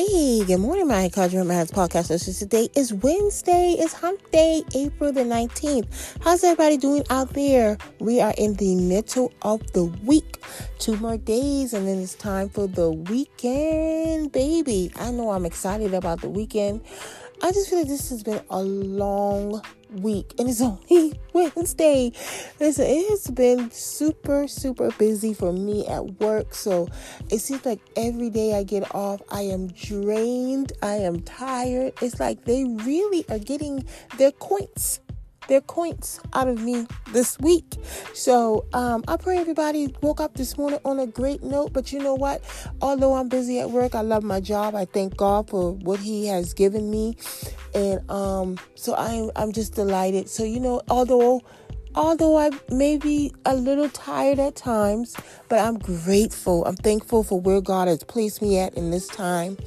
Hey, good morning, my Encouragement Matters podcast listeners. Today is Wednesday. It's Hump Day, April the 19th. How's everybody doing out there? We are in the middle of the week. Two more days, and then it's time for the weekend, baby. I know I'm excited about the weekend. I just feel like this has been a long week and it's only Wednesday. Listen, it has been super, super busy for me at work. So it seems like every day I get off, I am drained, I am tired. It's like they really are getting their coins their coins out of me this week. So um, I pray everybody woke up this morning on a great note. But you know what? Although I'm busy at work, I love my job. I thank God for what He has given me, and um, so I'm I'm just delighted. So you know, although although I may be a little tired at times, but I'm grateful. I'm thankful for where God has placed me at in this time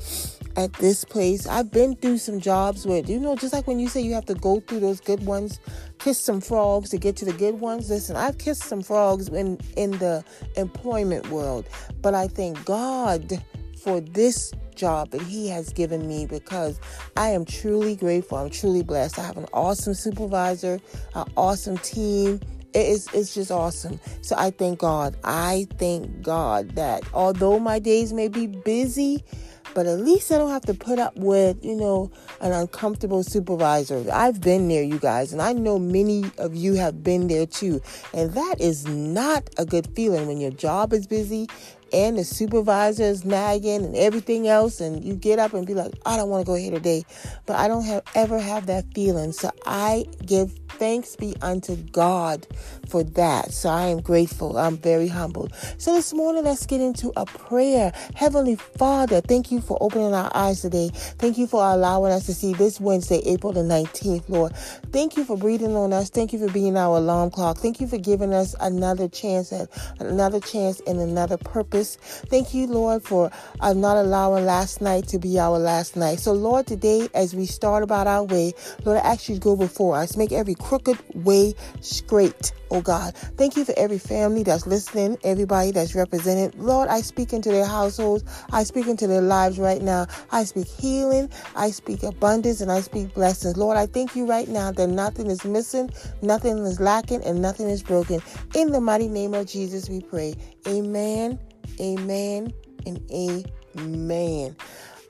at this place. I've been through some jobs where, you know, just like when you say you have to go through those good ones, kiss some frogs to get to the good ones. Listen, I've kissed some frogs in, in the employment world, but I thank God for this job that he has given me because I am truly grateful. I'm truly blessed. I have an awesome supervisor, an awesome team. It is it's just awesome. So I thank God. I thank God that although my days may be busy, but at least I don't have to put up with, you know, an uncomfortable supervisor. I've been there, you guys, and I know many of you have been there too. And that is not a good feeling when your job is busy and the supervisor is nagging and everything else and you get up and be like oh, i don't want to go here today but i don't have ever have that feeling so i give thanks be unto god for that. So i am grateful. I'm very humbled. So this morning let's get into a prayer. Heavenly father thank you for opening our eyes today. Thank you for allowing us to see this wednesday april the 19th lord. Thank you for breathing on us. Thank you for being our alarm clock. Thank you for giving us another chance at another chance and another purpose. Thank you, Lord, for uh, not allowing last night to be our last night. So, Lord, today, as we start about our way, Lord, I ask you to go before us. Make every crooked way straight, oh God. Thank you for every family that's listening, everybody that's represented. Lord, I speak into their households. I speak into their lives right now. I speak healing. I speak abundance and I speak blessings. Lord, I thank you right now that nothing is missing, nothing is lacking, and nothing is broken. In the mighty name of Jesus, we pray. Amen. Amen and amen.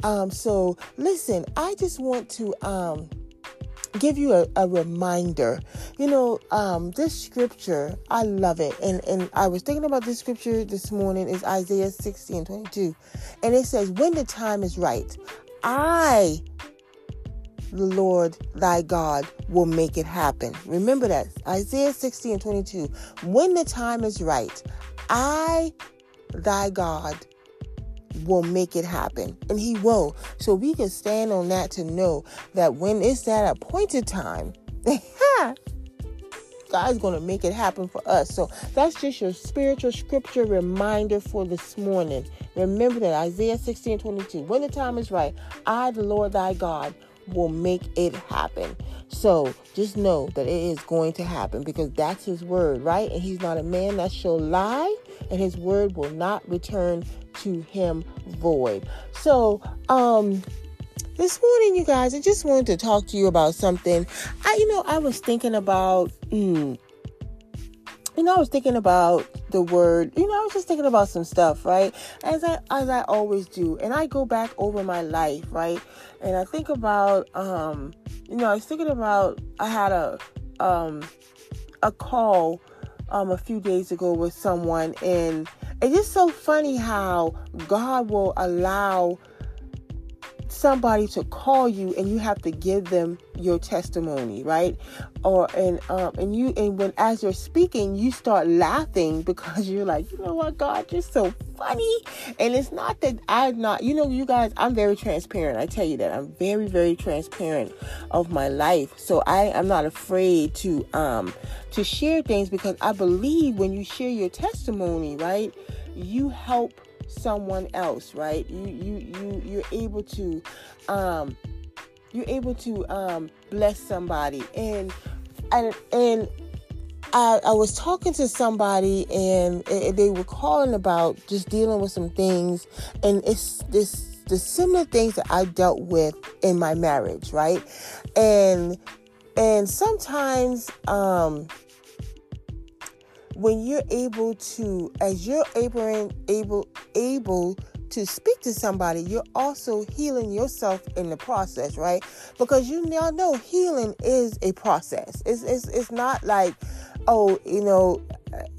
Um, so listen, I just want to um give you a, a reminder. You know, um, this scripture, I love it. And and I was thinking about this scripture this morning is Isaiah 60 and 22. And it says, When the time is right, I the Lord thy God will make it happen. Remember that. Isaiah 60 and 22. When the time is right, I thy God will make it happen. And he will. So we can stand on that to know that when it's that appointed time, God's going to make it happen for us. So that's just your spiritual scripture reminder for this morning. Remember that Isaiah 16 22. When the time is right, I, the Lord thy God, will make it happen. So just know that it is going to happen because that's his word, right? And he's not a man that shall lie, and his word will not return to him void. So, um, this morning, you guys, I just wanted to talk to you about something. I, you know, I was thinking about, mm, you know, I was thinking about the word. You know, I was just thinking about some stuff, right? As I as I always do, and I go back over my life, right? And I think about, um, you know, I was thinking about. I had a um a call um a few days ago with someone, and it's just so funny how God will allow somebody to call you and you have to give them your testimony right? Or and um and you and when as you're speaking you start laughing because you're like you know what god you're so funny. And it's not that i'm not you know you guys i'm very transparent. I tell you that i'm very very transparent of my life. So i i'm not afraid to um to share things because i believe when you share your testimony right you help someone else, right? You you you you're able to um you're able to um bless somebody and and and I, I was talking to somebody and, and they were calling about just dealing with some things and it's this the similar things that I dealt with in my marriage, right? And and sometimes um when you're able to as you're able able able to speak to somebody, you're also healing yourself in the process, right? Because you now know healing is a process. It's, it's, it's not like, oh, you know,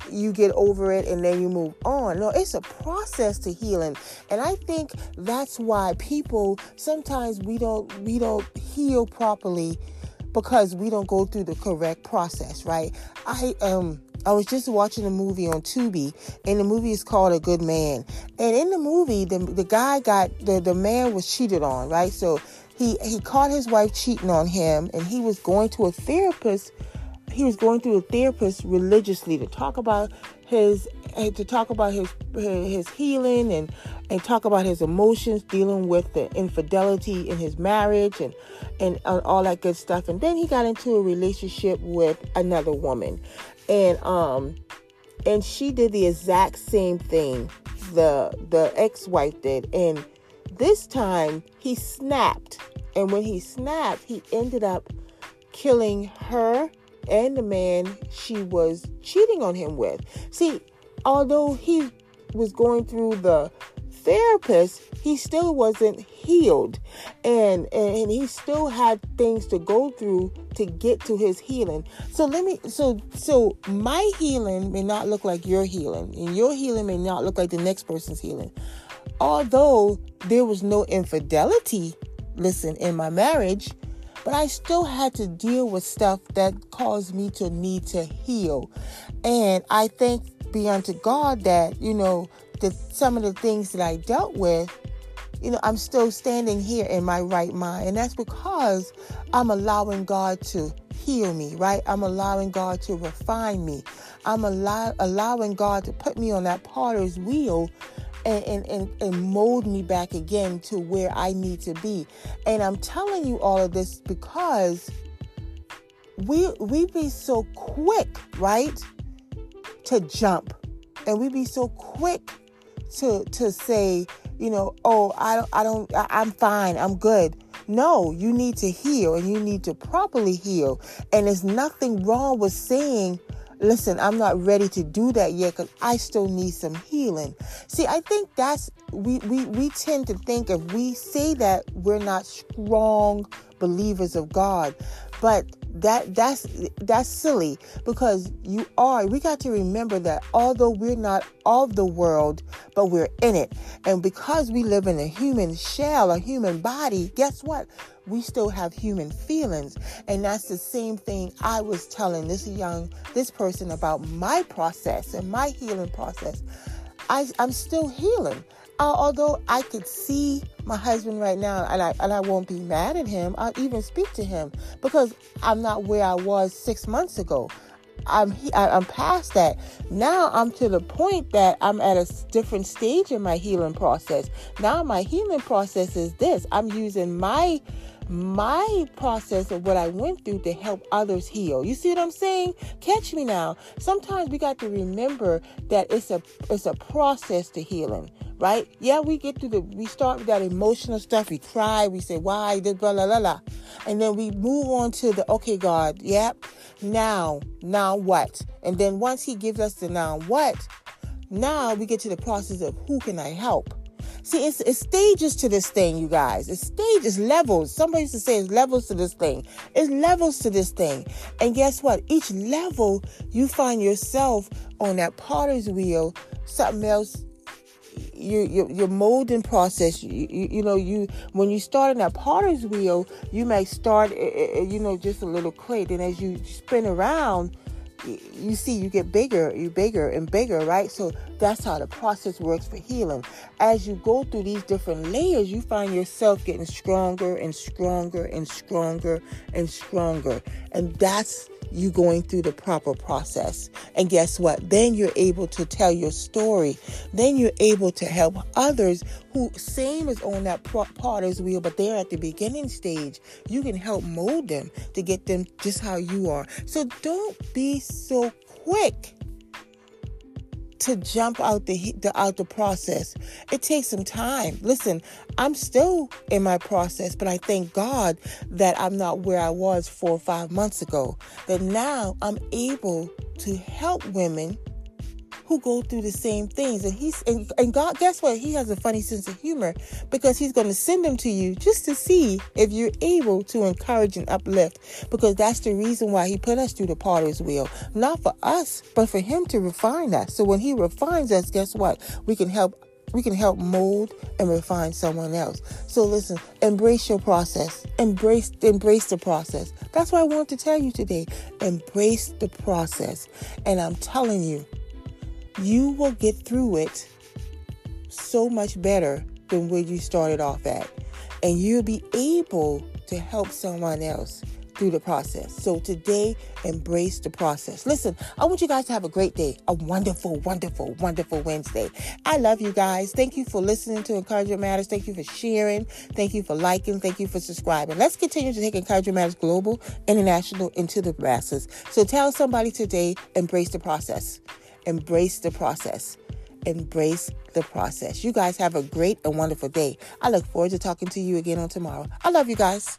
you get over it and then you move on. No, it's a process to healing. And I think that's why people sometimes we don't we don't heal properly because we don't go through the correct process, right? I um I was just watching a movie on Tubi, and the movie is called A Good Man. And in the movie, the the guy got the the man was cheated on, right? So he he caught his wife cheating on him, and he was going to a therapist. He was going through a therapist religiously to talk about his to talk about his his healing and and talk about his emotions dealing with the infidelity in his marriage and and all that good stuff. And then he got into a relationship with another woman. And um and she did the exact same thing the the ex-wife did. And this time he snapped. And when he snapped he ended up killing her and the man she was cheating on him with see although he was going through the therapist, he still wasn't healed. And and he still had things to go through to get to his healing. So let me so so my healing may not look like your healing, and your healing may not look like the next person's healing. Although there was no infidelity, listen, in my marriage, but I still had to deal with stuff that caused me to need to heal. And I thank be unto God that, you know, the some of the things that I dealt with, you know, I'm still standing here in my right mind. And that's because I'm allowing God to heal me, right? I'm allowing God to refine me. I'm allow, allowing God to put me on that potter's wheel and, and, and, mold me back again to where I need to be. And I'm telling you all of this because we we be so quick, right? to jump and we be so quick to to say you know oh i don't i don't i'm fine i'm good no you need to heal and you need to properly heal and there's nothing wrong with saying listen i'm not ready to do that yet because i still need some healing. See i think that's we we, we tend to think if we say that we're not strong believers of god but that that's that's silly because you are. We got to remember that although we're not of the world but we're in it. And because we live in a human shell a human body guess what we still have human feelings and that's the same thing i was telling this young this person about my process and my healing process I, i'm still healing uh, although I could see my husband right now, and I and I won't be mad at him. I'll even speak to him because I'm not where I was six months ago. I'm I'm past that. Now I'm to the point that I'm at a different stage in my healing process. Now my healing process is this. I'm using my my process of what I went through to help others heal. You see what I'm saying? Catch me now. Sometimes we got to remember that it's a it's a process to healing right? Yeah, we get through the, we start with that emotional stuff. We cry, we say, why, blah, blah, blah, blah. And then we move on to the, okay, God, yep, now, now what? And then once He gives us the now what, now we get to the process of who can I help? See, it's, it's stages to this thing, you guys. It's stages, levels. Somebody used to say it's levels to this thing. It's levels to this thing. And guess what? Each level, you find yourself on that potter's wheel, something else your, your, your molding process you, you, you, know you when you start in that potter's wheel you may start eh, eh, eh, you know just a little clay then as you spin around you see you get bigger you bigger and bigger right? So that's how the process works for healing. As you go through these different layers you find yourself getting stronger and stronger and stronger and stronger. And that's you going through the proper process. And guess what? Then you're able to tell your story. Then you're able to help others who same is on that potter's wheel, but they're at the beginning stage. You can help mold them to get them just how you are. So don't be so quick to jump out the, the out the process. It takes some time. Listen, I'm still in my process, but I thank God that I'm not where I was four or five months ago. That now I'm able to help women who go through the same things. And he's and, and God, guess what? He has a funny sense of humor because he's going to send them to you just to see if you're able to encourage and uplift. Because that's the reason why he put us through the potter's wheel, not for us, but for him to refine us. So when he refines us, guess what? We can help we can help mold and refine someone else. So listen, embrace your process. Embrace embrace the process. That's what I want to tell you today. Embrace the process. And I'm telling you, you will get through it so much better than where you started off at. And you'll be able to help someone else through the process. So today, embrace the process. Listen, I want you guys to have a great day, a wonderful, wonderful, wonderful Wednesday. I love you guys. Thank you for listening to Encouragement Matters. Thank you for sharing. Thank you for liking. Thank you for subscribing. Let's continue to take Encouragement Matters global, international, into the masses. So tell somebody today, embrace the process. Embrace the process. Embrace the process. You guys have a great and wonderful day. I look forward to talking to you again on tomorrow. I love you guys.